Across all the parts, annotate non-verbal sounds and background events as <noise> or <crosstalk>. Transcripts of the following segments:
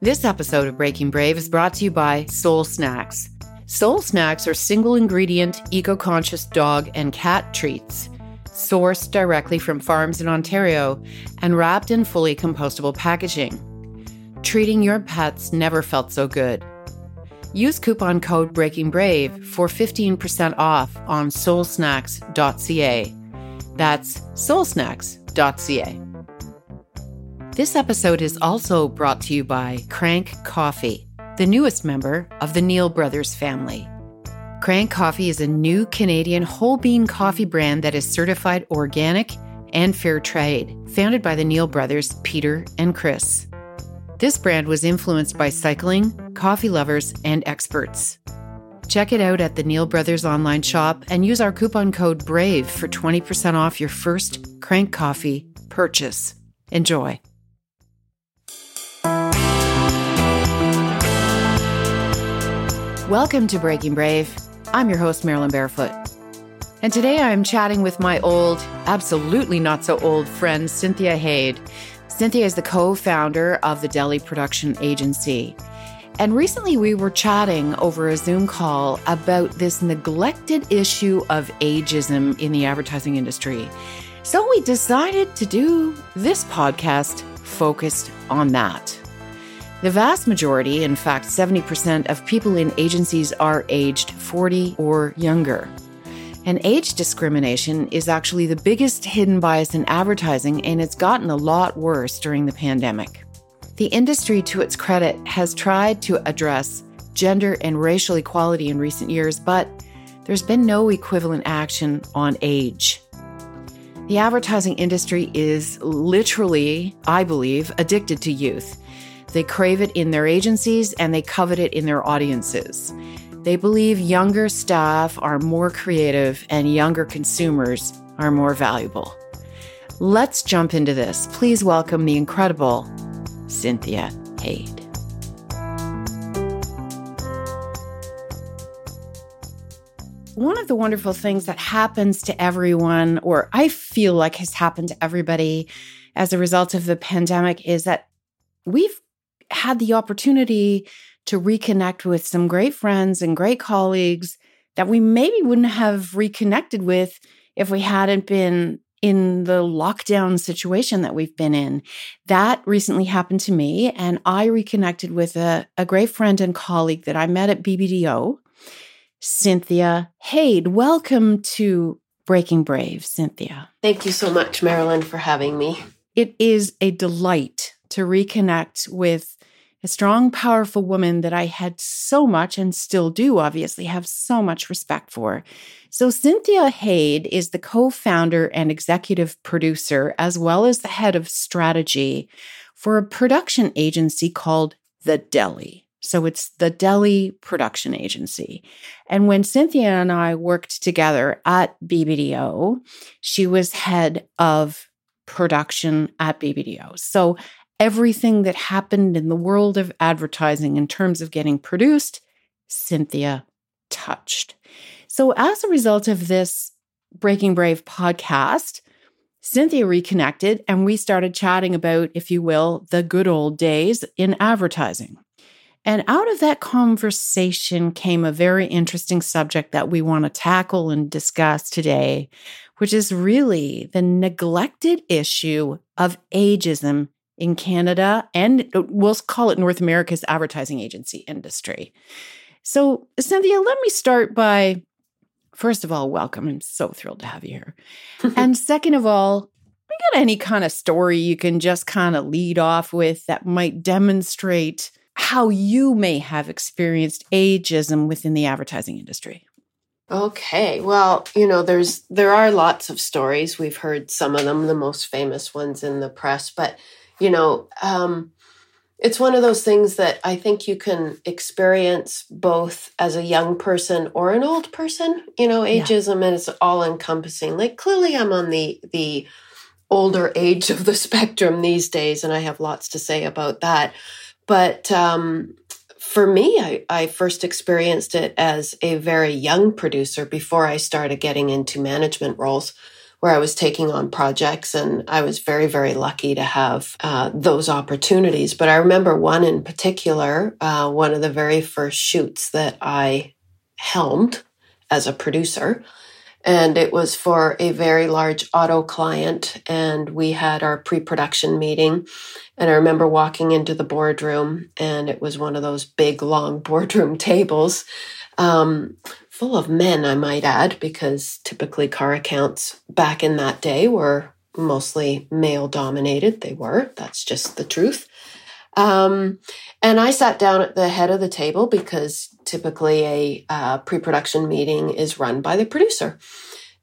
This episode of Breaking Brave is brought to you by Soul Snacks. Soul Snacks are single ingredient, eco conscious dog and cat treats, sourced directly from farms in Ontario and wrapped in fully compostable packaging. Treating your pets never felt so good. Use coupon code Breaking Brave for 15% off on soulsnacks.ca. That's soulsnacks.ca. This episode is also brought to you by Crank Coffee, the newest member of the Neil Brothers family. Crank Coffee is a new Canadian whole bean coffee brand that is certified organic and fair trade, founded by the Neil brothers, Peter and Chris. This brand was influenced by cycling, coffee lovers, and experts. Check it out at the Neil Brothers online shop and use our coupon code BRAVE for 20% off your first Crank Coffee purchase. Enjoy. Welcome to Breaking Brave. I'm your host, Marilyn Barefoot. And today I'm chatting with my old, absolutely not so old friend, Cynthia Haid. Cynthia is the co founder of the Deli Production Agency. And recently we were chatting over a Zoom call about this neglected issue of ageism in the advertising industry. So we decided to do this podcast focused on that. The vast majority, in fact, 70% of people in agencies are aged 40 or younger. And age discrimination is actually the biggest hidden bias in advertising, and it's gotten a lot worse during the pandemic. The industry, to its credit, has tried to address gender and racial equality in recent years, but there's been no equivalent action on age. The advertising industry is literally, I believe, addicted to youth. They crave it in their agencies and they covet it in their audiences. They believe younger staff are more creative and younger consumers are more valuable. Let's jump into this. Please welcome the incredible Cynthia Haid. One of the wonderful things that happens to everyone, or I feel like has happened to everybody as a result of the pandemic, is that we've had the opportunity to reconnect with some great friends and great colleagues that we maybe wouldn't have reconnected with if we hadn't been in the lockdown situation that we've been in. That recently happened to me, and I reconnected with a, a great friend and colleague that I met at BBDO, Cynthia Haid. Welcome to Breaking Brave, Cynthia. Thank you so much, Marilyn, for having me. It is a delight to reconnect with a strong, powerful woman that I had so much and still do, obviously, have so much respect for. So, Cynthia Haid is the co founder and executive producer, as well as the head of strategy for a production agency called The Deli. So, it's the Deli Production Agency. And when Cynthia and I worked together at BBDO, she was head of production at BBDO. So, everything that happened in the world of advertising in terms of getting produced, Cynthia touched. So, as a result of this Breaking Brave podcast, Cynthia reconnected and we started chatting about, if you will, the good old days in advertising. And out of that conversation came a very interesting subject that we want to tackle and discuss today, which is really the neglected issue of ageism in Canada and uh, we'll call it North America's advertising agency industry. So, Cynthia, let me start by first of all, welcome. I'm so thrilled to have you here. <laughs> and second of all, we got any kind of story you can just kind of lead off with that might demonstrate how you may have experienced ageism within the advertising industry? Okay. Well, you know, there's there are lots of stories. We've heard some of them, the most famous ones in the press, but you know, um, it's one of those things that I think you can experience both as a young person or an old person. You know, ageism yeah. is all encompassing. Like clearly, I'm on the the older <laughs> age of the spectrum these days, and I have lots to say about that. But um, for me, I, I first experienced it as a very young producer before I started getting into management roles where I was taking on projects. And I was very, very lucky to have uh, those opportunities. But I remember one in particular, uh, one of the very first shoots that I helmed as a producer. And it was for a very large auto client. And we had our pre production meeting. And I remember walking into the boardroom, and it was one of those big, long <laughs> boardroom tables um, full of men, I might add, because typically car accounts back in that day were mostly male dominated. They were. That's just the truth. Um, and I sat down at the head of the table because typically a uh, pre production meeting is run by the producer.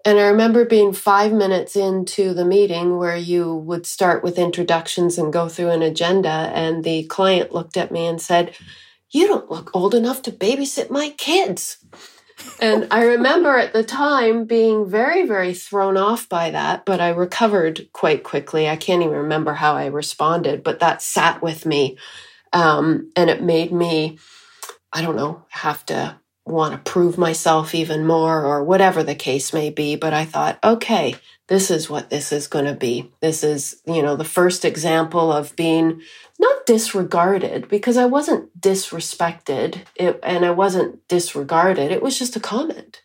And I remember being five minutes into the meeting where you would start with introductions and go through an agenda. And the client looked at me and said, You don't look old enough to babysit my kids. And I remember at the time being very, very thrown off by that, but I recovered quite quickly. I can't even remember how I responded, but that sat with me. Um, and it made me, I don't know, have to want to prove myself even more or whatever the case may be. But I thought, okay, this is what this is going to be. This is, you know, the first example of being not disregarded because I wasn't disrespected it, and I wasn't disregarded. It was just a comment.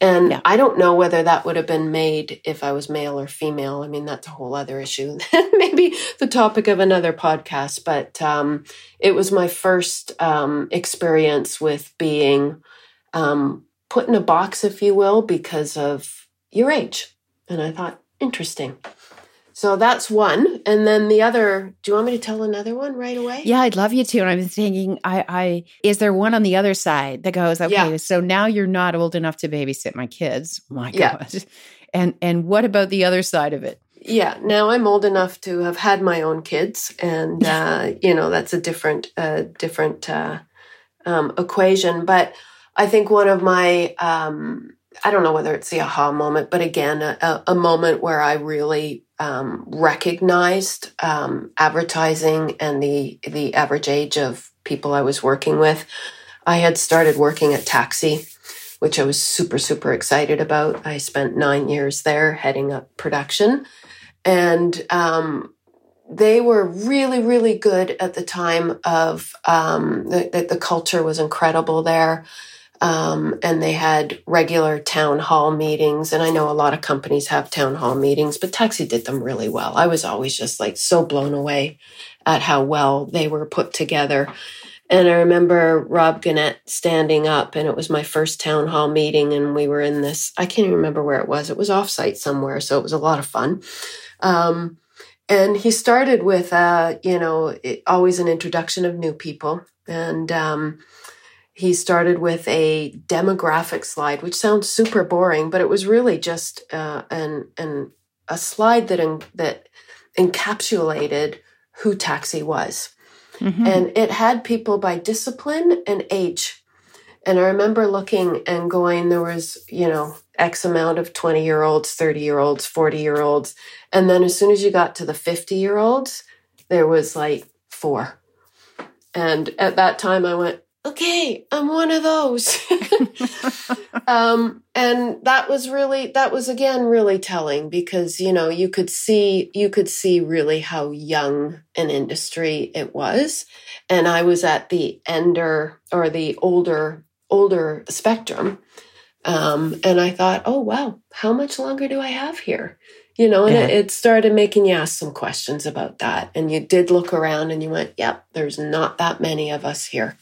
And yeah. I don't know whether that would have been made if I was male or female. I mean, that's a whole other issue. <laughs> Maybe the topic of another podcast. But um, it was my first um, experience with being um, put in a box, if you will, because of your age. And I thought, interesting. So that's one. And then the other, do you want me to tell another one right away? Yeah, I'd love you to. And I was thinking, I, I is there one on the other side that goes, okay, yeah. so now you're not old enough to babysit my kids. My yeah. God. <laughs> And and what about the other side of it? Yeah, now I'm old enough to have had my own kids, and uh, you know that's a different, uh, different uh, um, equation. But I think one of my um, I don't know whether it's the aha moment, but again, a, a moment where I really um, recognized um, advertising and the the average age of people I was working with. I had started working at Taxi, which I was super super excited about. I spent nine years there, heading up production, and um, they were really really good at the time of um, the, the culture was incredible there um, and they had regular town hall meetings. And I know a lot of companies have town hall meetings, but Taxi did them really well. I was always just like so blown away at how well they were put together. And I remember Rob Guenette standing up, and it was my first town hall meeting, and we were in this. I can't even remember where it was. It was offsite somewhere, so it was a lot of fun. Um, and he started with, uh, you know, it, always an introduction of new people, and um, he started with a demographic slide, which sounds super boring, but it was really just uh, an, an a slide that en- that encapsulated who Taxi was, mm-hmm. and it had people by discipline and age. And I remember looking and going, there was you know X amount of twenty year olds, thirty year olds, forty year olds, and then as soon as you got to the fifty year olds, there was like four. And at that time, I went, okay, I'm one of those. <laughs> um, and that was really, that was again really telling because, you know, you could see, you could see really how young an industry it was. And I was at the ender or the older, older spectrum. Um, and I thought, oh, wow, how much longer do I have here? You know, and yeah. it, it started making you ask some questions about that. And you did look around and you went, yep, there's not that many of us here.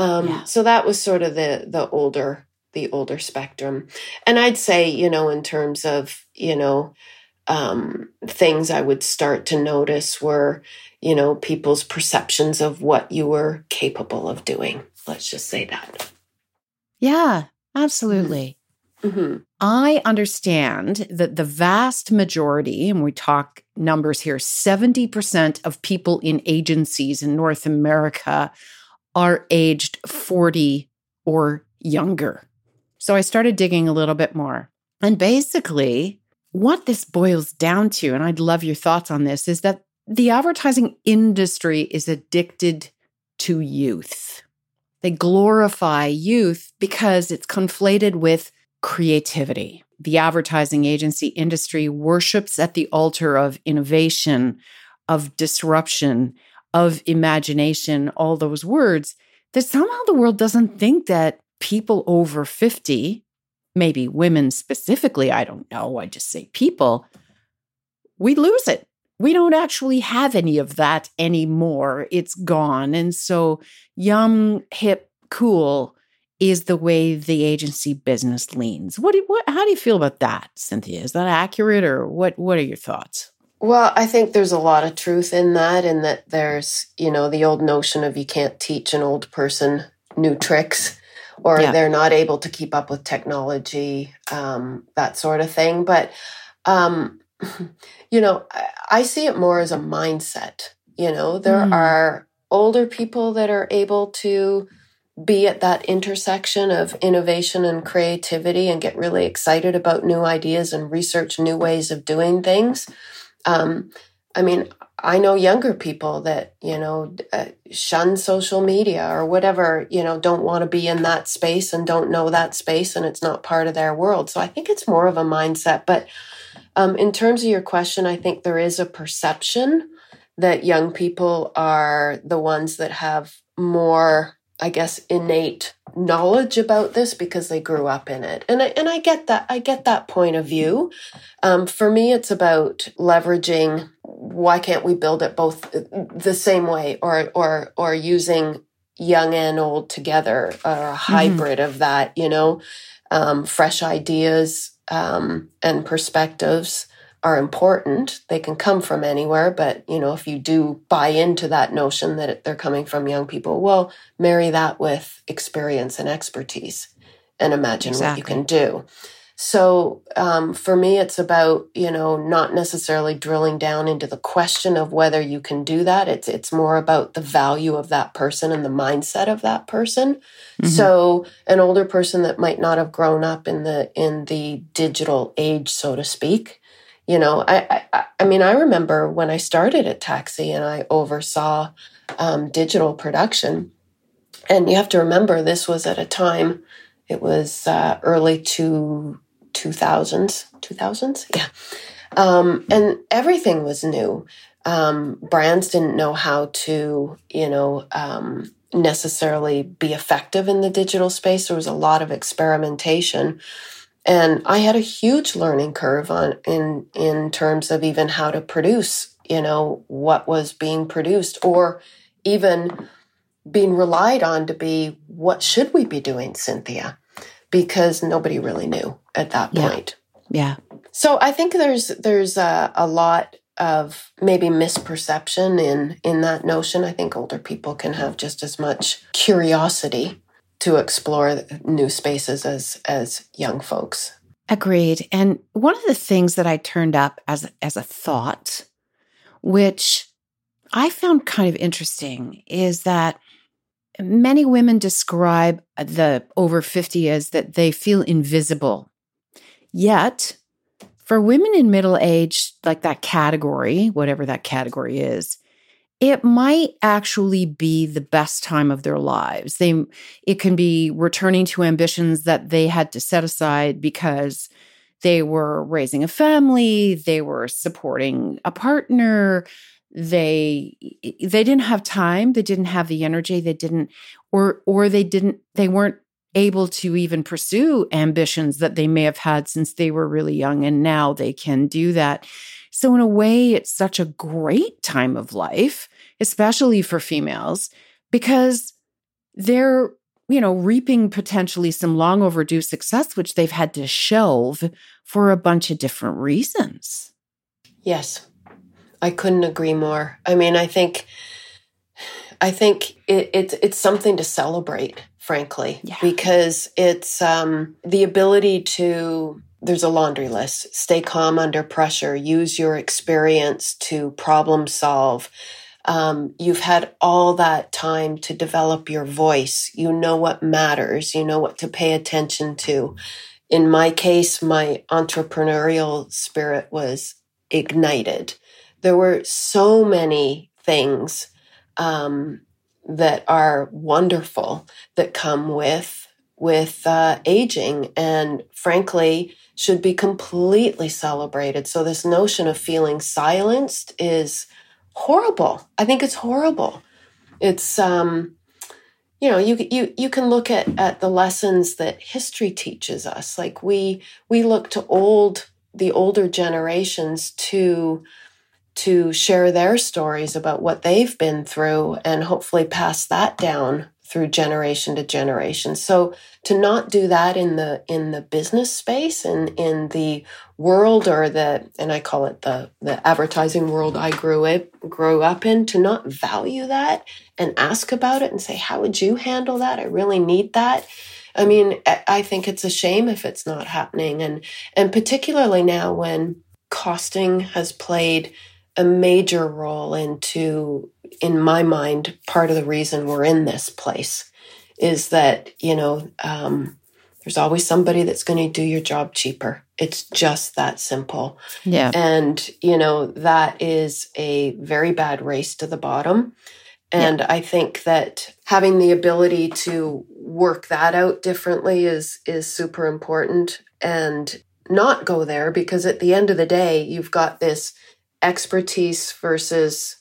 Um, yeah. So that was sort of the the older the older spectrum, and I'd say you know in terms of you know um, things I would start to notice were you know people's perceptions of what you were capable of doing. Let's just say that. Yeah, absolutely. Mm-hmm. I understand that the vast majority, and we talk numbers here, 70% of people in agencies in North America are aged 40 or younger. So I started digging a little bit more. And basically, what this boils down to, and I'd love your thoughts on this, is that the advertising industry is addicted to youth. They glorify youth because it's conflated with creativity. the advertising agency industry worships at the altar of innovation, of disruption, of imagination, all those words, that somehow the world doesn't think that people over 50, maybe women specifically, I don't know, I just say people, we lose it. We don't actually have any of that anymore. It's gone. And so, young, hip, cool is the way the agency business leans. What, what how do you feel about that, Cynthia? Is that accurate or what what are your thoughts? Well, I think there's a lot of truth in that, and that there's, you know, the old notion of you can't teach an old person new tricks or yeah. they're not able to keep up with technology, um, that sort of thing. But, um, <laughs> you know, I, I, see it more as a mindset. You know, there mm. are older people that are able to be at that intersection of innovation and creativity and get really excited about new ideas and research new ways of doing things. Um, I mean, I know younger people that, you know, uh, shun social media or whatever, you know, don't want to be in that space and don't know that space and it's not part of their world. So I think it's more of a mindset. But um, in terms of your question, I think there is a perception that young people are the ones that have more I guess innate knowledge about this because they grew up in it. And I and I get that I get that point of view. Um, for me it's about leveraging why can't we build it both the same way or or or using young and old together or a mm-hmm. hybrid mm-hmm. of that, you know, um, fresh ideas um, and perspectives are important. They can come from anywhere, but you know, if you do buy into that notion that they're coming from young people, well, marry that with experience and expertise and imagine exactly. what you can do. So um, for me, it's about you know not necessarily drilling down into the question of whether you can do that. It's it's more about the value of that person and the mindset of that person. Mm-hmm. So an older person that might not have grown up in the in the digital age, so to speak, you know I, I i mean i remember when i started at taxi and i oversaw um, digital production. And you have to remember this was at a time it was uh, early to 2000s 2000s yeah. Um, and everything was new. Um, brands didn't know how to you know um, necessarily be effective in the digital space. There was a lot of experimentation and I had a huge learning curve on in in terms of even how to produce, you know, what was being produced or even being relied on to be what should we be doing, Cynthia? Because nobody really knew at that yeah. point. Yeah. So I think there's there's a, a lot of maybe misperception in in that notion. I think older people can have just as much curiosity to explore new spaces as as young folks. Agreed. And one of the things that I turned up as as a thought, which I found kind of interesting, is that many women describe the over 50 as that they feel invisible. Yet, for women in middle age, like that category, whatever that category is, it might actually be the best time of their lives. They it can be returning to ambitions that they had to set aside because they were raising a family, they were supporting a partner, they they didn't have time, they didn't have the energy, they didn't or or they didn't they weren't able to even pursue ambitions that they may have had since they were really young and now they can do that. So, in a way, it's such a great time of life, especially for females, because they're, you know, reaping potentially some long overdue success, which they've had to shelve for a bunch of different reasons. Yes, I couldn't agree more. I mean, I think. I think it, it's it's something to celebrate, frankly, yeah. because it's um, the ability to there's a laundry list. Stay calm under pressure. Use your experience to problem solve. Um, you've had all that time to develop your voice. You know what matters. You know what to pay attention to. In my case, my entrepreneurial spirit was ignited. There were so many things um, that are wonderful that come with with uh, aging and frankly should be completely celebrated. So this notion of feeling silenced is horrible. I think it's horrible. It's um you know you you you can look at at the lessons that history teaches us like we we look to old the older generations to to share their stories about what they've been through and hopefully pass that down through generation to generation. So to not do that in the in the business space and in the world or the and I call it the the advertising world I grew it grew up in to not value that and ask about it and say how would you handle that? I really need that. I mean, I think it's a shame if it's not happening and and particularly now when costing has played a major role into in my mind part of the reason we're in this place is that you know um, there's always somebody that's going to do your job cheaper. It's just that simple. Yeah. And you know that is a very bad race to the bottom. And yeah. i think that having the ability to work that out differently is is super important and not go there because at the end of the day you've got this expertise versus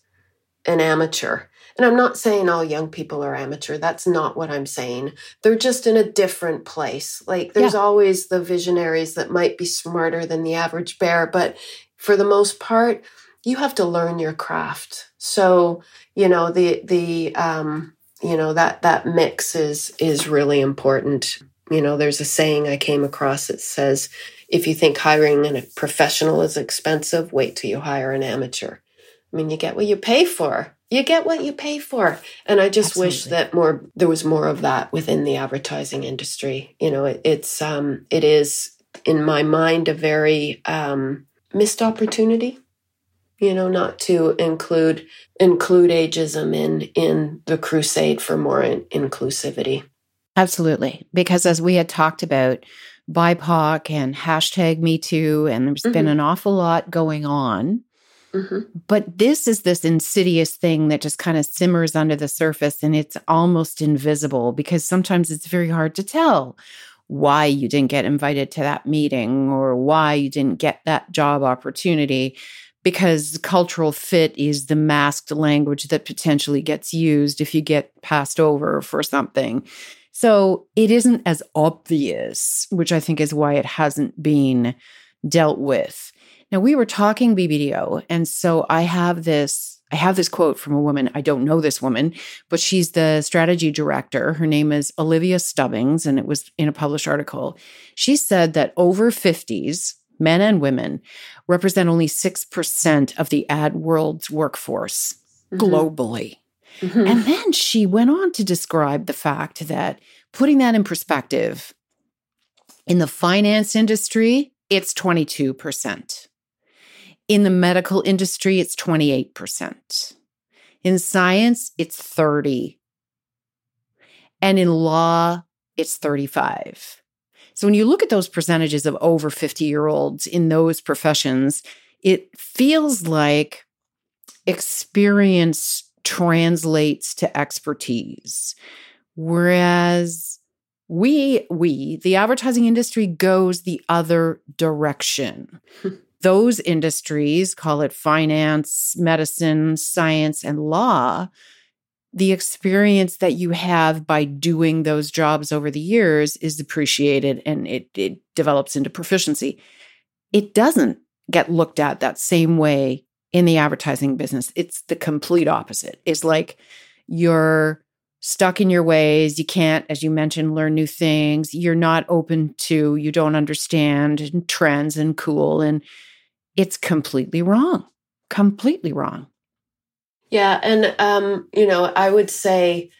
an amateur. And I'm not saying all young people are amateur. That's not what I'm saying. They're just in a different place. Like there's yeah. always the visionaries that might be smarter than the average bear, but for the most part, you have to learn your craft. So, you know, the the um, you know, that that mix is is really important. You know, there's a saying I came across that says if you think hiring a professional is expensive, wait till you hire an amateur. I mean, you get what you pay for. You get what you pay for. And I just Absolutely. wish that more there was more of that within the advertising industry. You know, it, it's um it is in my mind a very um missed opportunity. You know, not to include include ageism in in the crusade for more in, inclusivity. Absolutely. Because as we had talked about, BIPOC and hashtag Me Too, and there's mm-hmm. been an awful lot going on. Mm-hmm. But this is this insidious thing that just kind of simmers under the surface and it's almost invisible because sometimes it's very hard to tell why you didn't get invited to that meeting or why you didn't get that job opportunity because cultural fit is the masked language that potentially gets used if you get passed over for something. So it isn't as obvious, which I think is why it hasn't been dealt with. Now we were talking BBDO, and so I have this I have this quote from a woman. I don't know this woman, but she's the strategy director. Her name is Olivia Stubbings, and it was in a published article. She said that over 50s, men and women, represent only 6% of the ad world's workforce mm-hmm. globally. Mm-hmm. And then she went on to describe the fact that putting that in perspective, in the finance industry, it's 22%. In the medical industry, it's 28%. In science, it's 30. And in law, it's 35. So when you look at those percentages of over 50 year olds in those professions, it feels like experience translates to expertise. Whereas we, we, the advertising industry goes the other direction. <laughs> Those industries, call it finance, medicine, science, and law, the experience that you have by doing those jobs over the years is appreciated and it, it develops into proficiency. It doesn't get looked at that same way in the advertising business. It's the complete opposite. It's like you're stuck in your ways. You can't, as you mentioned, learn new things. You're not open to, you don't understand trends and cool. And it's completely wrong, completely wrong. Yeah. And, um, you know, I would say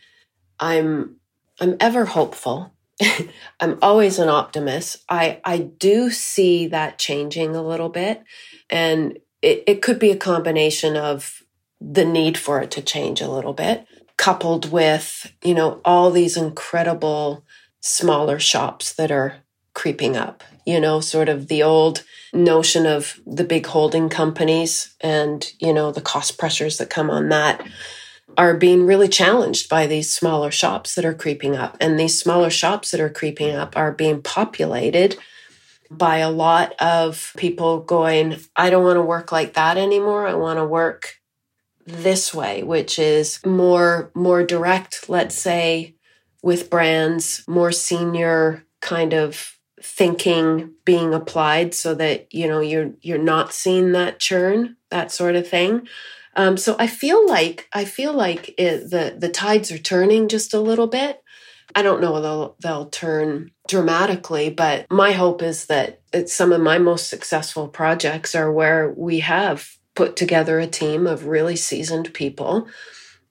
I'm, I'm ever hopeful. <laughs> I'm always an optimist. I, I do see that changing a little bit. And it, it could be a combination of the need for it to change a little bit, coupled with, you know, all these incredible smaller shops that are creeping up, you know, sort of the old notion of the big holding companies and, you know, the cost pressures that come on that. are being really challenged by these smaller shops that are creeping up. And these smaller shops that are creeping up are being populated by a lot of people going, I don't want to work like that anymore. I want to work this way, which is more more direct, let's say, with brands, more senior kind of thinking being applied so that you know you're you're not seeing that churn that sort of thing. Um, so i feel like i feel like it, the the tides are turning just a little bit. I don't know they'll they'll turn dramatically but my hope is that some of my most successful projects are where we have put together a team of really seasoned people.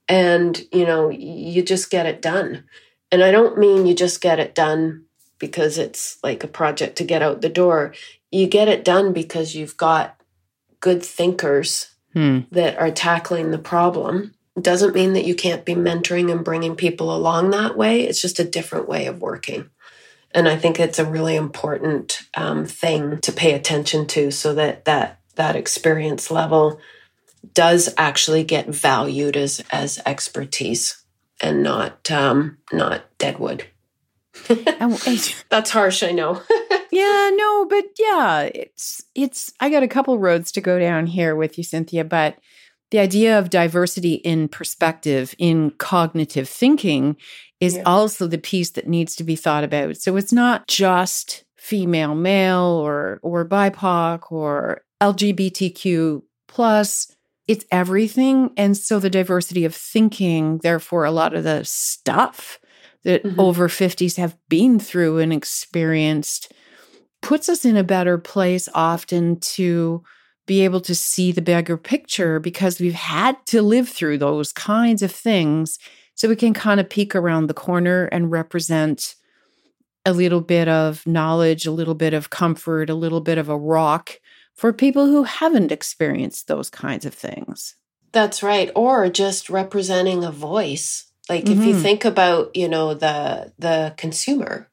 And you know you just get it done. And i don't mean you just get it done because it's like a project to get out the door. You get it done because you've got good thinkers hmm. that are tackling the problem. It doesn't mean that you can't be mentoring and bringing people along that way. It's just a different way of working. And I think it's a really important um, thing to pay attention to so that that, that experience level does actually get valued as, as expertise and not um, not deadwood. <laughs> That's harsh, I know. <laughs> yeah, no, but yeah, it's it's I got a couple roads to go down here with you Cynthia, but the idea of diversity in perspective in cognitive thinking is yeah. also the piece that needs to be thought about. So it's not just female male or or BIPOC or LGBTQ plus it's everything and so the diversity of thinking therefore a lot of the stuff that mm-hmm. over 50s have been through and experienced puts us in a better place often to be able to see the bigger picture because we've had to live through those kinds of things so we can kind of peek around the corner and represent a little bit of knowledge, a little bit of comfort, a little bit of a rock for people who haven't experienced those kinds of things. That's right. Or just representing a voice like mm-hmm. if you mm-hmm. think about, you know, the the consumer,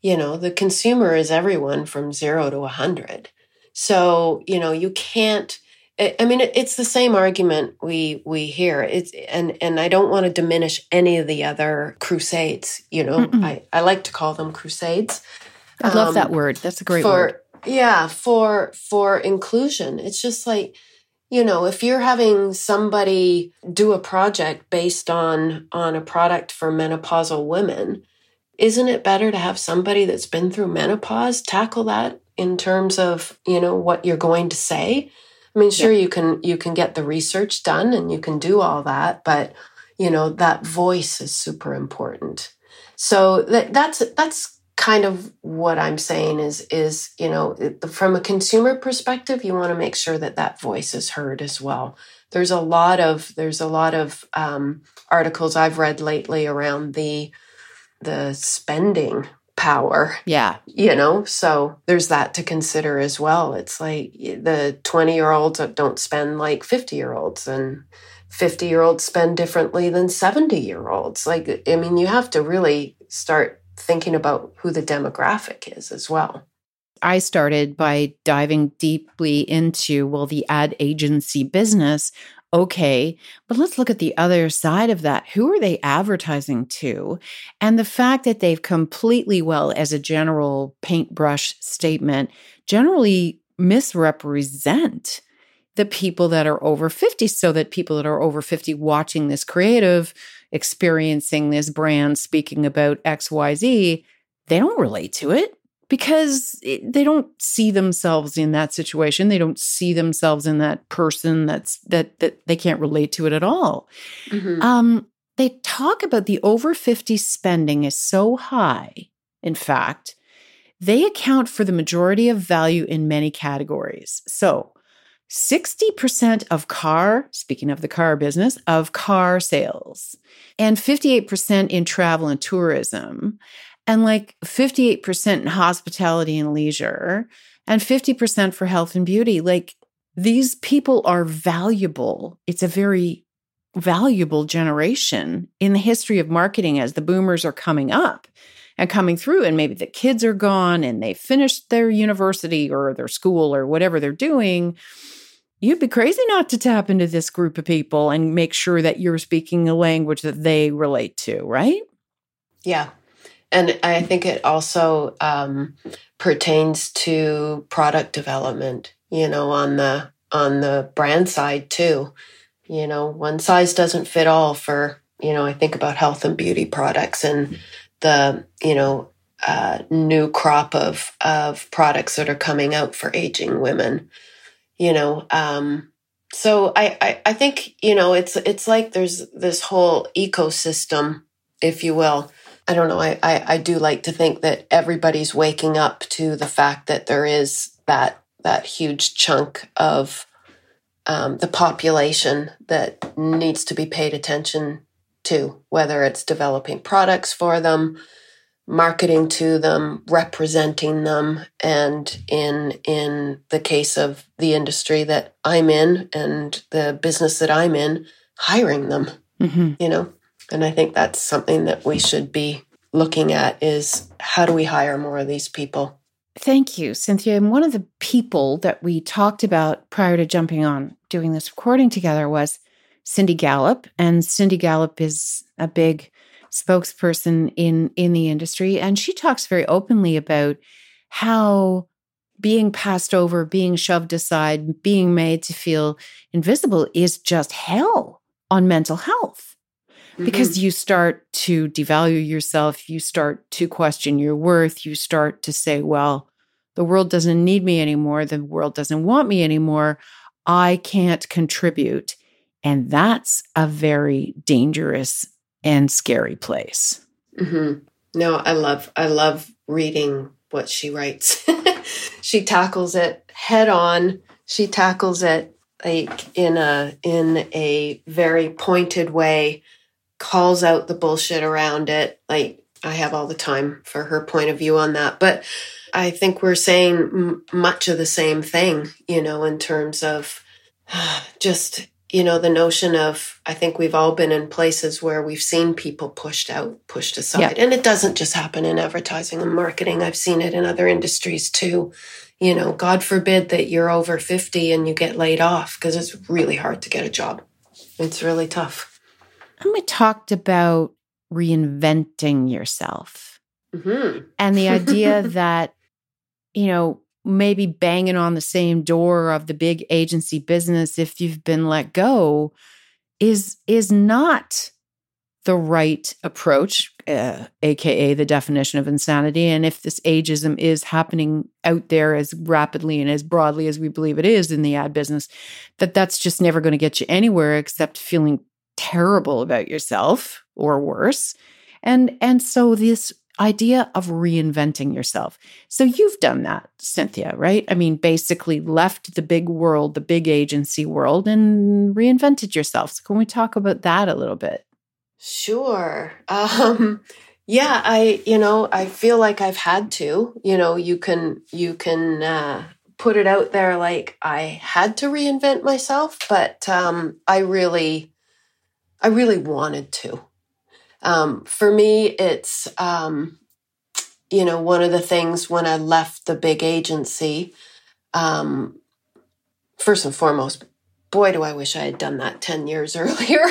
you know, the consumer is everyone from 0 to a 100. So, you know, you can't I mean, it's the same argument we we hear. It's and and I don't want to diminish any of the other crusades. You know, Mm-mm. I I like to call them crusades. I love um, that word. That's a great for, word. Yeah, for for inclusion. It's just like you know if you're having somebody do a project based on on a product for menopausal women isn't it better to have somebody that's been through menopause tackle that in terms of you know what you're going to say i mean sure yeah. you can you can get the research done and you can do all that but you know that voice is super important so that, that's that's kind of what I'm saying is is you know from a consumer perspective, you want to make sure that that voice is heard as well. There's a lot of there's a lot of um, articles I've read lately around the the spending power. Yeah. You know, so there's that to consider as well. It's like the 20 year olds don't spend like 50 year olds and 50 year olds spend differently than 70 year olds. Like, I mean, you have to really start thinking about who the demographic is as well. I started by diving deeply into, well, the ad agency business. Okay, but let's look at the other side of that. Who are they advertising to? And the fact that they've completely, well, as a general paintbrush statement, generally misrepresent the people that are over 50 so that people that are over 50 watching this creative experiencing this brand speaking about xyz they don't relate to it because it, they don't see themselves in that situation. They don't see themselves in that person that's that that they can't relate to it at all. Mm-hmm. um they talk about the over 50 spending is so high in fact they account for the majority of value in many categories. So 60% of car, speaking of the car business, of car sales, and 58% in travel and tourism, and like 58% in hospitality and leisure, and 50% for health and beauty. Like these people are valuable. It's a very valuable generation in the history of marketing as the boomers are coming up and coming through and maybe the kids are gone and they finished their university or their school or whatever they're doing you'd be crazy not to tap into this group of people and make sure that you're speaking a language that they relate to, right? Yeah. And I think it also um, pertains to product development, you know, on the on the brand side too. You know, one size doesn't fit all for, you know, I think about health and beauty products and the, you know, uh, new crop of of products that are coming out for aging women. You know, um, so I, I I think you know it's it's like there's this whole ecosystem, if you will. I don't know. I, I I do like to think that everybody's waking up to the fact that there is that that huge chunk of um, the population that needs to be paid attention to, whether it's developing products for them, marketing to them, representing them, and in in the case of the industry that I'm in and the business that I'm in, hiring them. Mm-hmm. You know, and I think that's something that we should be looking at is how do we hire more of these people? Thank you, Cynthia. And one of the people that we talked about prior to jumping on doing this recording together was Cindy Gallop. And Cindy Gallop is a big spokesperson in in the industry and she talks very openly about how being passed over, being shoved aside, being made to feel invisible is just hell on mental health. Mm-hmm. Because you start to devalue yourself, you start to question your worth, you start to say, well, the world doesn't need me anymore, the world doesn't want me anymore, I can't contribute. And that's a very dangerous and scary place. Mm-hmm. No, I love I love reading what she writes. <laughs> she tackles it head on. She tackles it like in a in a very pointed way, calls out the bullshit around it. Like I have all the time for her point of view on that, but I think we're saying m- much of the same thing, you know, in terms of <sighs> just you know, the notion of, I think we've all been in places where we've seen people pushed out, pushed aside. Yeah. And it doesn't just happen in advertising and marketing. I've seen it in other industries too. You know, God forbid that you're over 50 and you get laid off because it's really hard to get a job. It's really tough. And we talked about reinventing yourself mm-hmm. and the idea <laughs> that, you know, maybe banging on the same door of the big agency business if you've been let go is is not the right approach uh, aka the definition of insanity. And if this ageism is happening out there as rapidly and as broadly as we believe it is in the ad business that that's just never going to get you anywhere except feeling terrible about yourself or worse. And and so this idea of reinventing yourself. So you've done that, Cynthia, right? I mean, basically left the big world, the big agency world, and reinvented yourself. So can we talk about that a little bit? Sure. Um, yeah, I, you know, I feel like I've had to. You know, you can, you can uh, put it out there like I had to reinvent myself, but um, I really, I really wanted to. Um, for me, it's, um, you know, one of the things when I left the big agency, um, first and foremost, boy, do I wish I had done that 10 years <laughs> earlier.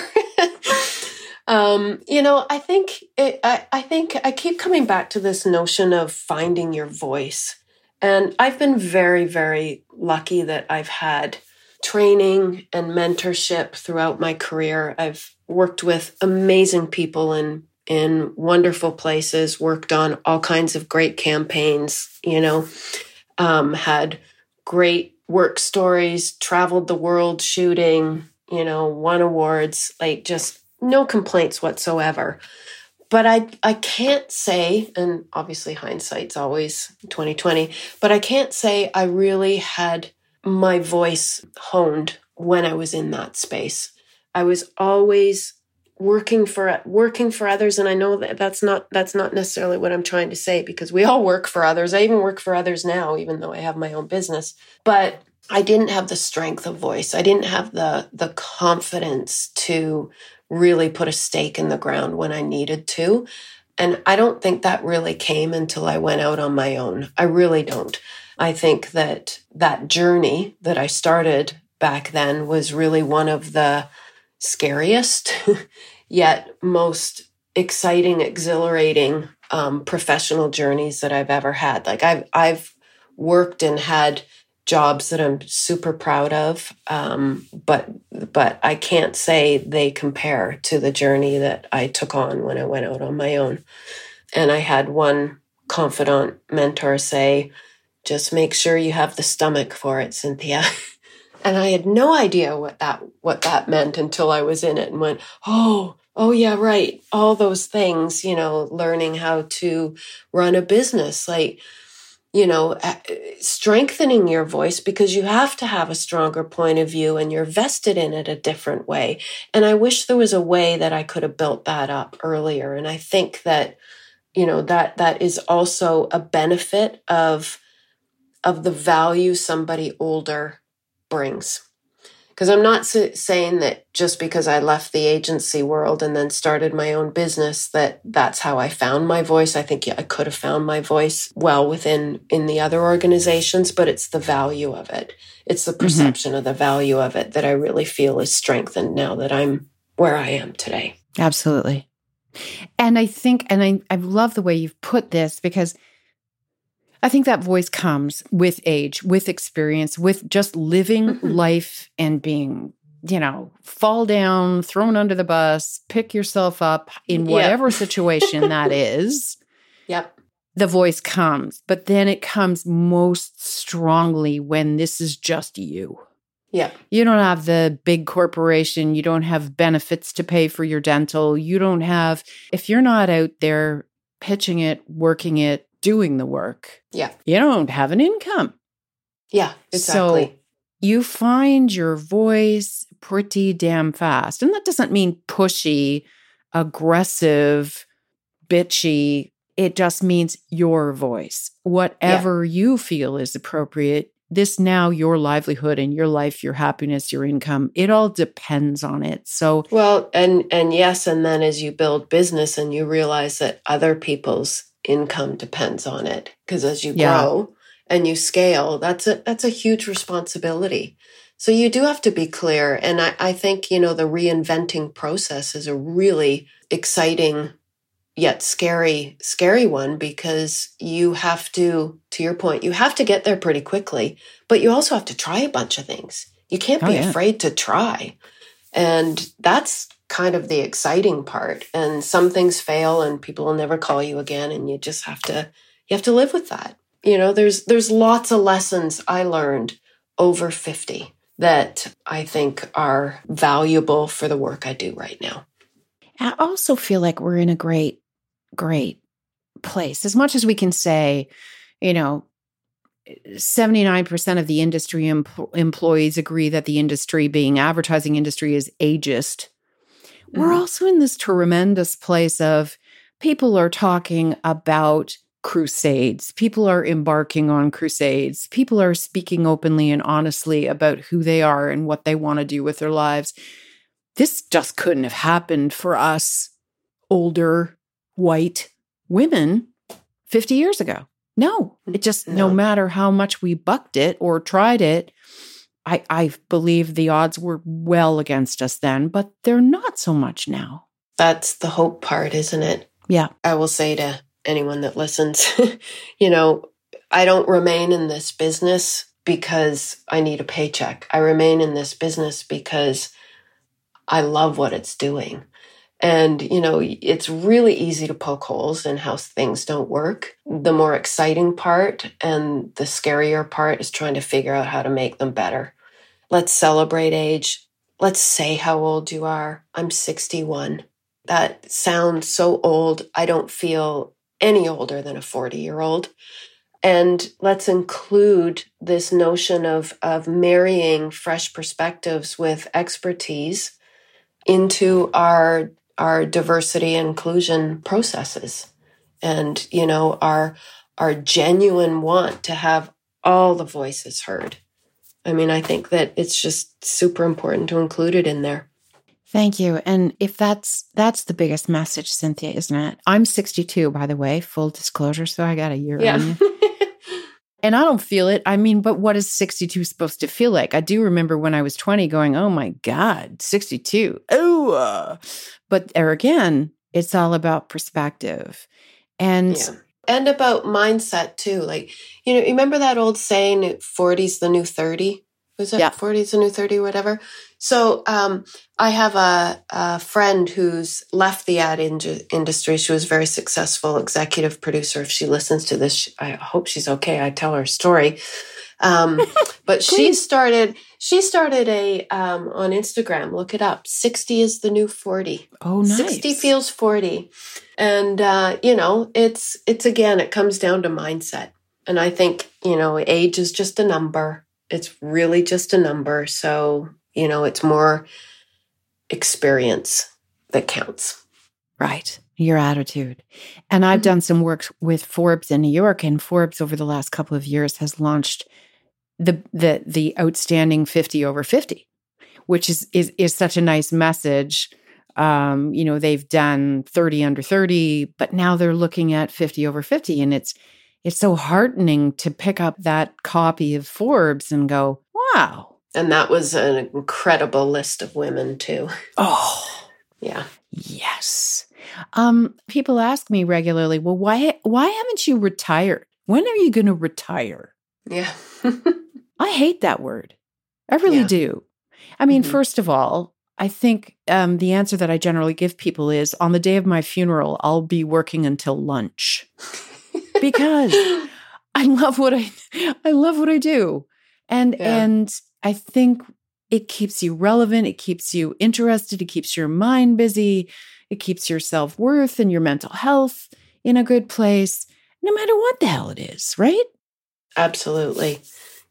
um, you know, I think it, I, I think I keep coming back to this notion of finding your voice. And I've been very, very lucky that I've had training and mentorship throughout my career. I've worked with amazing people in in wonderful places, worked on all kinds of great campaigns, you know, um, had great work stories, traveled the world shooting, you know, won awards, like just no complaints whatsoever. But I I can't say, and obviously hindsight's always 2020, but I can't say I really had my voice honed when I was in that space. I was always working for working for others and I know that that's not that's not necessarily what I'm trying to say because we all work for others. I even work for others now even though I have my own business. But I didn't have the strength of voice. I didn't have the the confidence to really put a stake in the ground when I needed to. And I don't think that really came until I went out on my own. I really don't. I think that that journey that I started back then was really one of the scariest, <laughs> yet most exciting, exhilarating um, professional journeys that I've ever had. Like I've I've worked and had jobs that I'm super proud of, um, but but I can't say they compare to the journey that I took on when I went out on my own. And I had one confidant mentor say, "Just make sure you have the stomach for it, Cynthia." <laughs> and I had no idea what that what that meant until I was in it and went, "Oh." Oh, yeah, right. All those things, you know, learning how to run a business, like, you know, strengthening your voice because you have to have a stronger point of view and you're vested in it a different way. And I wish there was a way that I could have built that up earlier. And I think that, you know, that that is also a benefit of of the value somebody older brings because I'm not saying that just because I left the agency world and then started my own business that that's how I found my voice. I think I could have found my voice well within in the other organizations, but it's the value of it. It's the mm-hmm. perception mm-hmm. of the value of it that I really feel is strengthened now that I'm where I am today. Absolutely. And I think, and I, I love the way you've put this because I think that voice comes with age, with experience, with just living mm-hmm. life and being, you know, fall down, thrown under the bus, pick yourself up in whatever yep. <laughs> situation that is. Yep. The voice comes, but then it comes most strongly when this is just you. Yeah. You don't have the big corporation. You don't have benefits to pay for your dental. You don't have, if you're not out there pitching it, working it, doing the work. Yeah. You don't have an income. Yeah, exactly. So you find your voice pretty damn fast. And that doesn't mean pushy, aggressive, bitchy. It just means your voice. Whatever yeah. you feel is appropriate. This now, your livelihood and your life, your happiness, your income, it all depends on it. So, well, and, and yes. And then as you build business and you realize that other people's income depends on it because as you yeah. grow and you scale that's a that's a huge responsibility so you do have to be clear and I, I think you know the reinventing process is a really exciting yet scary scary one because you have to to your point you have to get there pretty quickly but you also have to try a bunch of things you can't oh, be yeah. afraid to try and that's kind of the exciting part. And some things fail and people will never call you again and you just have to you have to live with that. You know, there's there's lots of lessons I learned over 50 that I think are valuable for the work I do right now. I also feel like we're in a great great place. As much as we can say, you know, 79% of the industry em- employees agree that the industry being advertising industry is ageist we're mm-hmm. also in this tremendous place of people are talking about crusades. People are embarking on crusades. People are speaking openly and honestly about who they are and what they want to do with their lives. This just couldn't have happened for us older white women 50 years ago. No, it just, no, no matter how much we bucked it or tried it, I, I believe the odds were well against us then, but they're not so much now. That's the hope part, isn't it? Yeah. I will say to anyone that listens, <laughs> you know, I don't remain in this business because I need a paycheck. I remain in this business because I love what it's doing. And, you know, it's really easy to poke holes in how things don't work. The more exciting part and the scarier part is trying to figure out how to make them better. Let's celebrate age. Let's say how old you are. I'm 61. That sounds so old. I don't feel any older than a 40 year old. And let's include this notion of, of marrying fresh perspectives with expertise into our our diversity and inclusion processes and you know our our genuine want to have all the voices heard. I mean i think that it's just super important to include it in there. Thank you. And if that's that's the biggest message Cynthia isn't it? I'm 62 by the way full disclosure so i got a year yeah. on you <laughs> And I don't feel it. I mean, but what is 62 supposed to feel like? I do remember when I was 20 going, oh my God, 62. Oh, uh. but there again, it's all about perspective. And yeah. and about mindset too. Like, you know, remember that old saying, 40's the new 30? Was it yeah. 40's the new 30, whatever? So um, I have a, a, friend who's left the ad in- industry. She was a very successful executive producer. If she listens to this, I hope she's okay. I tell her story. Um, <laughs> but she started she started a um, on Instagram. Look it up. Sixty is the new forty. Oh, nice. Sixty feels forty, and uh, you know it's it's again it comes down to mindset. And I think you know age is just a number. It's really just a number. So you know, it's more experience that counts. Right. Your attitude. And I've mm-hmm. done some work with Forbes in New York, and Forbes over the last couple of years has launched the the the outstanding 50 over 50, which is is is such a nice message. Um, you know, they've done 30 under 30, but now they're looking at 50 over 50. And it's it's so heartening to pick up that copy of Forbes and go, wow, and that was an incredible list of women, too. Oh, yeah. Yes. Um, people ask me regularly, well, why why haven't you retired? When are you going to retire? Yeah. I hate that word. I really yeah. do. I mean, mm-hmm. first of all, I think um, the answer that I generally give people is on the day of my funeral, I'll be working until lunch because <laughs> I love what I I love what I do, and yeah. and I think it keeps you relevant, it keeps you interested, it keeps your mind busy, it keeps your self worth and your mental health in a good place, no matter what the hell it is, right? Absolutely.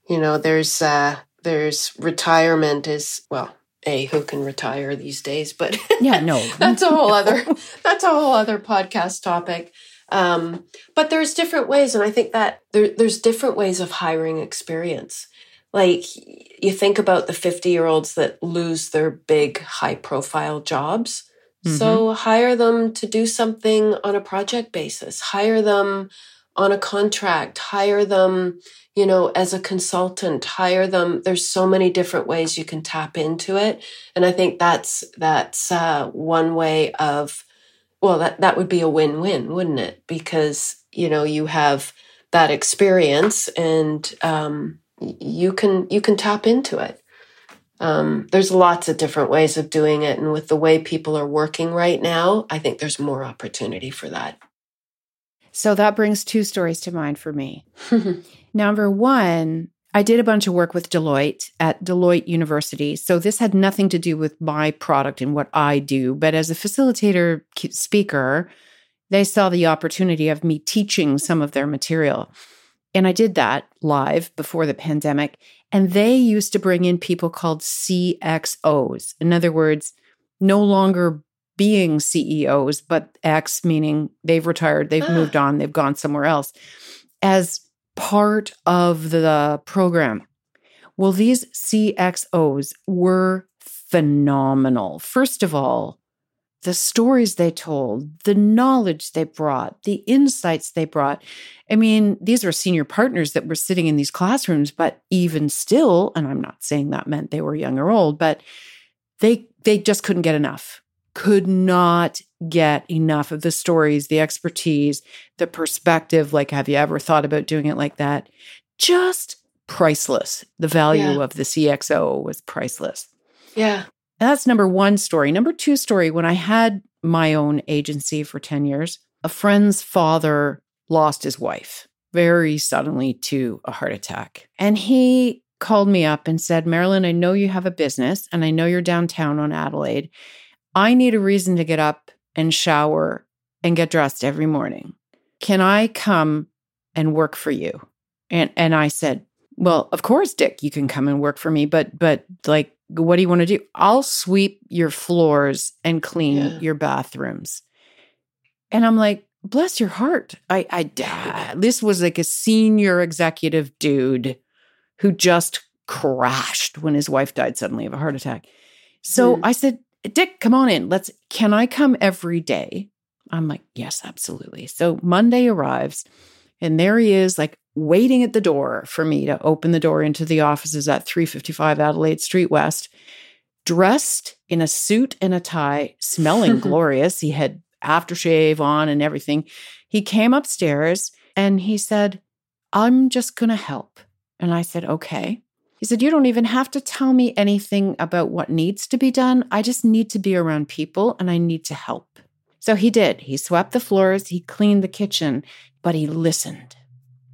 You know, there's uh there's retirement is well, a who can retire these days, but yeah, no, <laughs> that's a <laughs> whole no. other that's a whole other podcast topic. Um, but there's different ways, and I think that there, there's different ways of hiring experience like you think about the 50 year olds that lose their big high profile jobs. Mm-hmm. so hire them to do something on a project basis. Hire them on a contract. Hire them you know as a consultant. Hire them. There's so many different ways you can tap into it. And i think that's that's uh, one way of well that that would be a win-win wouldn't it? Because you know you have that experience and um, you can you can tap into it. Um, there's lots of different ways of doing it, and with the way people are working right now, I think there's more opportunity for that. So that brings two stories to mind for me. <laughs> Number one, I did a bunch of work with Deloitte at Deloitte University. So this had nothing to do with my product and what I do, but as a facilitator speaker, they saw the opportunity of me teaching some of their material. And I did that live before the pandemic. And they used to bring in people called CXOs. In other words, no longer being CEOs, but X meaning they've retired, they've ah. moved on, they've gone somewhere else as part of the program. Well, these CXOs were phenomenal. First of all, the stories they told, the knowledge they brought, the insights they brought. I mean, these are senior partners that were sitting in these classrooms, but even still, and I'm not saying that meant they were young or old, but they they just couldn't get enough. Could not get enough of the stories, the expertise, the perspective. Like, have you ever thought about doing it like that? Just priceless. The value yeah. of the CXO was priceless. Yeah. That's number one story. Number two story when I had my own agency for 10 years, a friend's father lost his wife very suddenly to a heart attack. And he called me up and said, Marilyn, I know you have a business and I know you're downtown on Adelaide. I need a reason to get up and shower and get dressed every morning. Can I come and work for you? And and I said, Well, of course, Dick, you can come and work for me, but but like what do you want to do? I'll sweep your floors and clean yeah. your bathrooms. And I'm like, bless your heart. I, I, this was like a senior executive dude who just crashed when his wife died suddenly of a heart attack. So mm. I said, Dick, come on in. Let's, can I come every day? I'm like, yes, absolutely. So Monday arrives and there he is, like waiting at the door for me to open the door into the offices at 355 Adelaide Street West, dressed in a suit and a tie, smelling <laughs> glorious. He had aftershave on and everything. He came upstairs and he said, I'm just going to help. And I said, okay. He said, You don't even have to tell me anything about what needs to be done. I just need to be around people and I need to help. So he did. He swept the floors, he cleaned the kitchen, but he listened.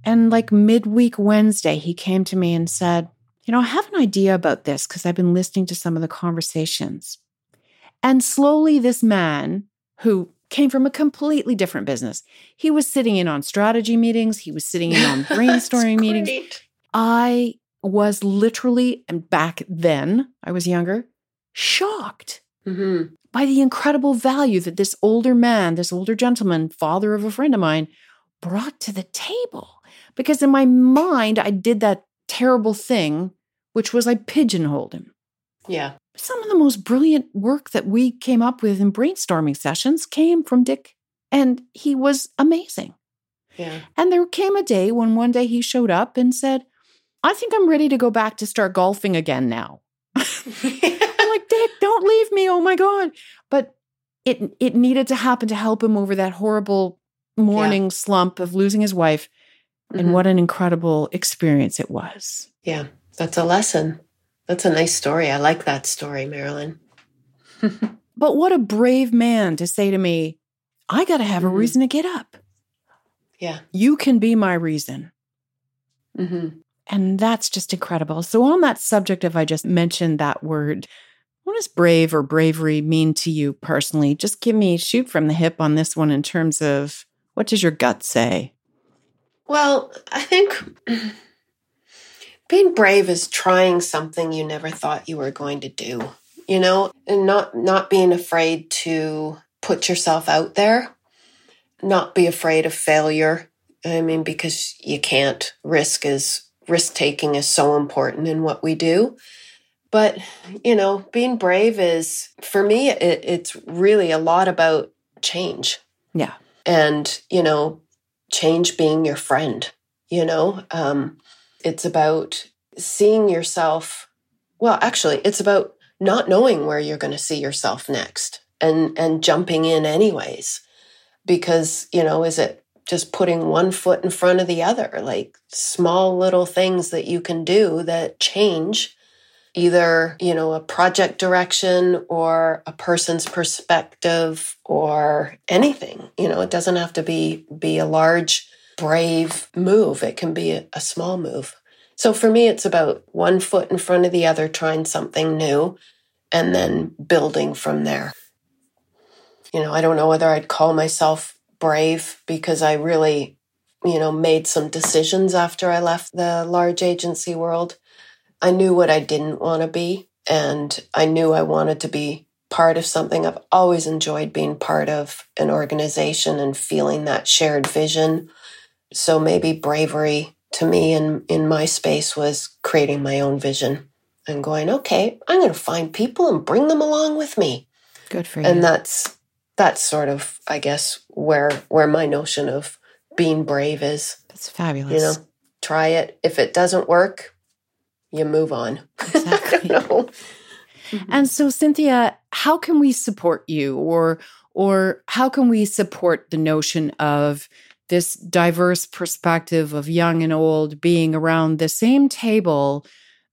And like midweek Wednesday, he came to me and said, You know, I have an idea about this because I've been listening to some of the conversations. And slowly, this man who came from a completely different business, he was sitting in on strategy meetings, he was sitting in on <laughs> brainstorming meetings. I was literally, and back then, I was younger, shocked mm-hmm. by the incredible value that this older man, this older gentleman, father of a friend of mine, brought to the table. Because in my mind, I did that terrible thing, which was I pigeonholed him. Yeah. Some of the most brilliant work that we came up with in brainstorming sessions came from Dick, and he was amazing. Yeah. And there came a day when one day he showed up and said, I think I'm ready to go back to start golfing again now. <laughs> I'm like, Dick, don't leave me. Oh my God. But it it needed to happen to help him over that horrible morning yeah. slump of losing his wife. Mm-hmm. And what an incredible experience it was. Yeah, that's a lesson. That's a nice story. I like that story, Marilyn. <laughs> but what a brave man to say to me, I got to have mm-hmm. a reason to get up. Yeah. You can be my reason. Mm-hmm. And that's just incredible. So, on that subject if I just mentioned that word, what does brave or bravery mean to you personally? Just give me shoot from the hip on this one in terms of what does your gut say? Well, I think being brave is trying something you never thought you were going to do, you know, and not not being afraid to put yourself out there, not be afraid of failure. I mean, because you can't. Risk is risk taking is so important in what we do. But, you know, being brave is, for me, it, it's really a lot about change. Yeah. And, you know, change being your friend, you know, um, it's about seeing yourself. Well, actually, it's about not knowing where you're going to see yourself next and, and jumping in anyways. Because, you know, is it just putting one foot in front of the other, like small little things that you can do that change either, you know, a project direction or a person's perspective or anything. You know, it doesn't have to be be a large brave move. It can be a, a small move. So for me it's about one foot in front of the other trying something new and then building from there. You know, I don't know whether I'd call myself brave because I really, you know, made some decisions after I left the large agency world. I knew what I didn't want to be, and I knew I wanted to be part of something. I've always enjoyed being part of an organization and feeling that shared vision. So maybe bravery to me in, in my space was creating my own vision and going, okay, I'm going to find people and bring them along with me. Good for you. And that's that's sort of i guess where where my notion of being brave is that's fabulous you know try it if it doesn't work you move on. Exactly. <laughs> And so Cynthia how can we support you or or how can we support the notion of this diverse perspective of young and old being around the same table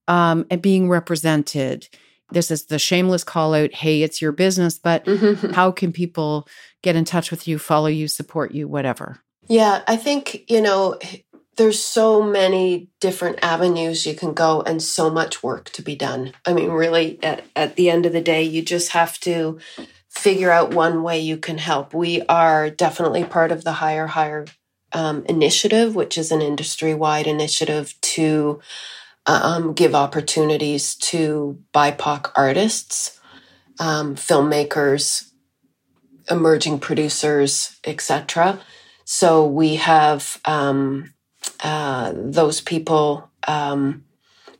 um, and being represented? This is the shameless call out hey it's your business but how can people get in touch with you follow you support you whatever? Yeah i think you know there's so many different avenues you can go and so much work to be done i mean really at, at the end of the day you just have to figure out one way you can help we are definitely part of the higher higher um, initiative which is an industry-wide initiative to um, give opportunities to BIPOC artists, um, filmmakers, emerging producers, etc. So we have um, uh, those people um,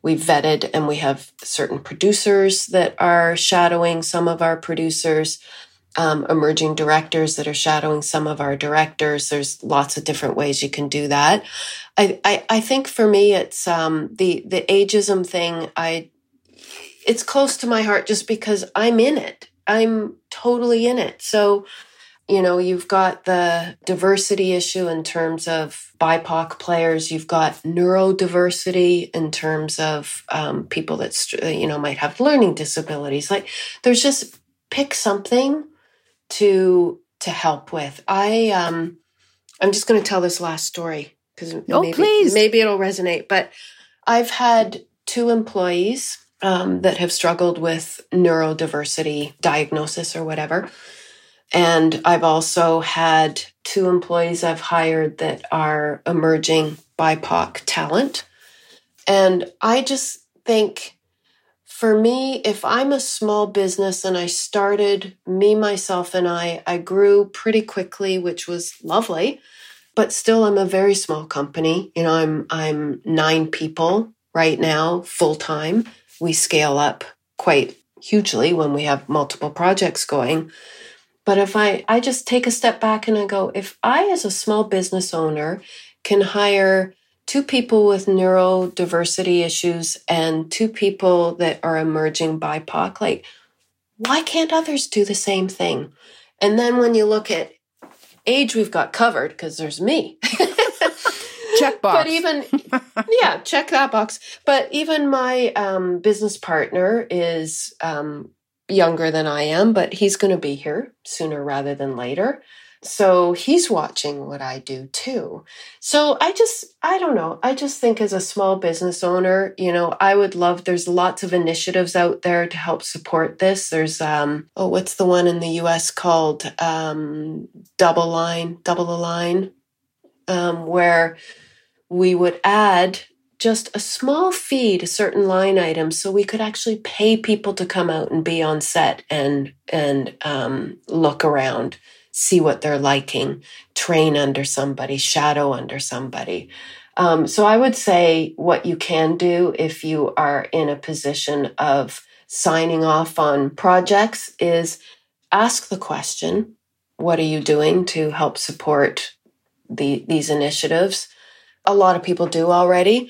we've vetted, and we have certain producers that are shadowing some of our producers. um, emerging directors that are shadowing some of our directors. There's lots of different ways you can do that. I, I, I think for me, it's um, the the ageism thing. I it's close to my heart just because I'm in it. I'm totally in it. So you know, you've got the diversity issue in terms of BIPOC players. You've got neurodiversity in terms of um, people that, you know, might have learning disabilities. Like, there's just pick something to to help with. I um, I'm just going to tell this last story because oh, maybe, please. maybe it'll resonate. But I've had two employees um, that have struggled with neurodiversity diagnosis or whatever. And I've also had two employees I've hired that are emerging BIPOC talent. And I just think for me, if I'm a small business and I started, me, myself, and I, I grew pretty quickly, which was lovely, but still I'm a very small company. You know, I'm I'm nine people right now, full time. We scale up quite hugely when we have multiple projects going. But if I, I just take a step back and I go, if I, as a small business owner, can hire two people with neurodiversity issues and two people that are emerging BIPOC, like, why can't others do the same thing? And then when you look at age, we've got covered because there's me. <laughs> check box. But even, <laughs> yeah, check that box. But even my um, business partner is um, younger than I am, but he's going to be here sooner rather than later. So he's watching what I do too. So I just, I don't know. I just think as a small business owner, you know, I would love, there's lots of initiatives out there to help support this. There's, um, oh, what's the one in the US called, um, Double Line, Double Align, um, where we would add just a small fee to certain line items so we could actually pay people to come out and be on set and and um, look around see what they're liking train under somebody shadow under somebody. Um, so i would say what you can do if you are in a position of signing off on projects is ask the question what are you doing to help support the, these initiatives? A lot of people do already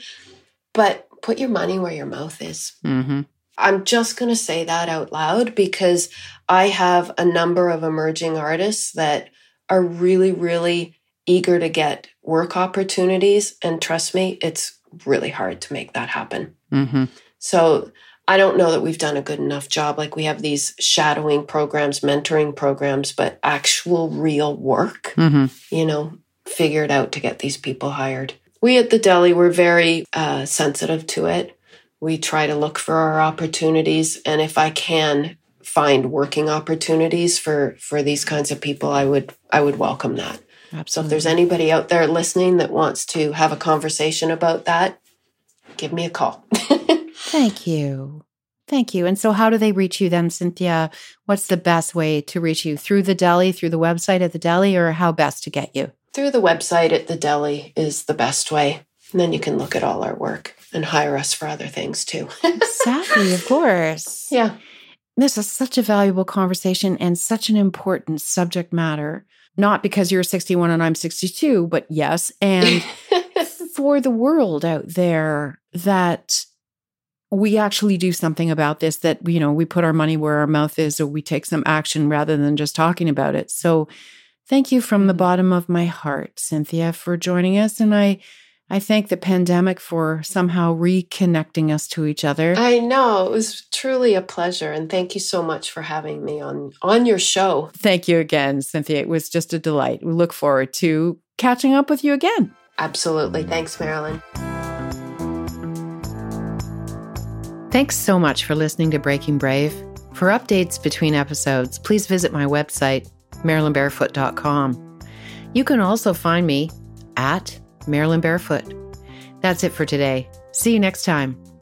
but put your money where your mouth is. Mm-hmm. I'm just going to say that out loud because I have a number of emerging artists that are really, really eager to get work opportunities. And trust me, it's really hard to make that happen. Mm-hmm. So I don't know that we've done a good enough job. Like we have these shadowing programs, mentoring programs, but actual real work, mm-hmm. you know, figured out to get these people hired we at the Deli were very uh, sensitive to it. We try to look for our opportunities, and if I can find working opportunities for for these kinds of people, I would I would welcome that. Absolutely. So if there's anybody out there listening that wants to have a conversation about that, give me a call. <laughs> Thank you. Thank you. And so, how do they reach you then, Cynthia? What's the best way to reach you? Through the Deli, through the website at the Deli, or how best to get you? Through the website at the Deli is the best way. And then you can look at all our work and hire us for other things too. <laughs> exactly, of course. Yeah. This is such a valuable conversation and such an important subject matter. Not because you're 61 and I'm 62, but yes. And <laughs> for the world out there that we actually do something about this, that, you know, we put our money where our mouth is or we take some action rather than just talking about it. So, Thank you from the bottom of my heart, Cynthia, for joining us. And I, I thank the pandemic for somehow reconnecting us to each other. I know. It was truly a pleasure. And thank you so much for having me on, on your show. Thank you again, Cynthia. It was just a delight. We look forward to catching up with you again. Absolutely. Thanks, Marilyn. Thanks so much for listening to Breaking Brave. For updates between episodes, please visit my website, marilynbarefoot.com. You can also find me at Marilyn Barefoot. That's it for today. See you next time.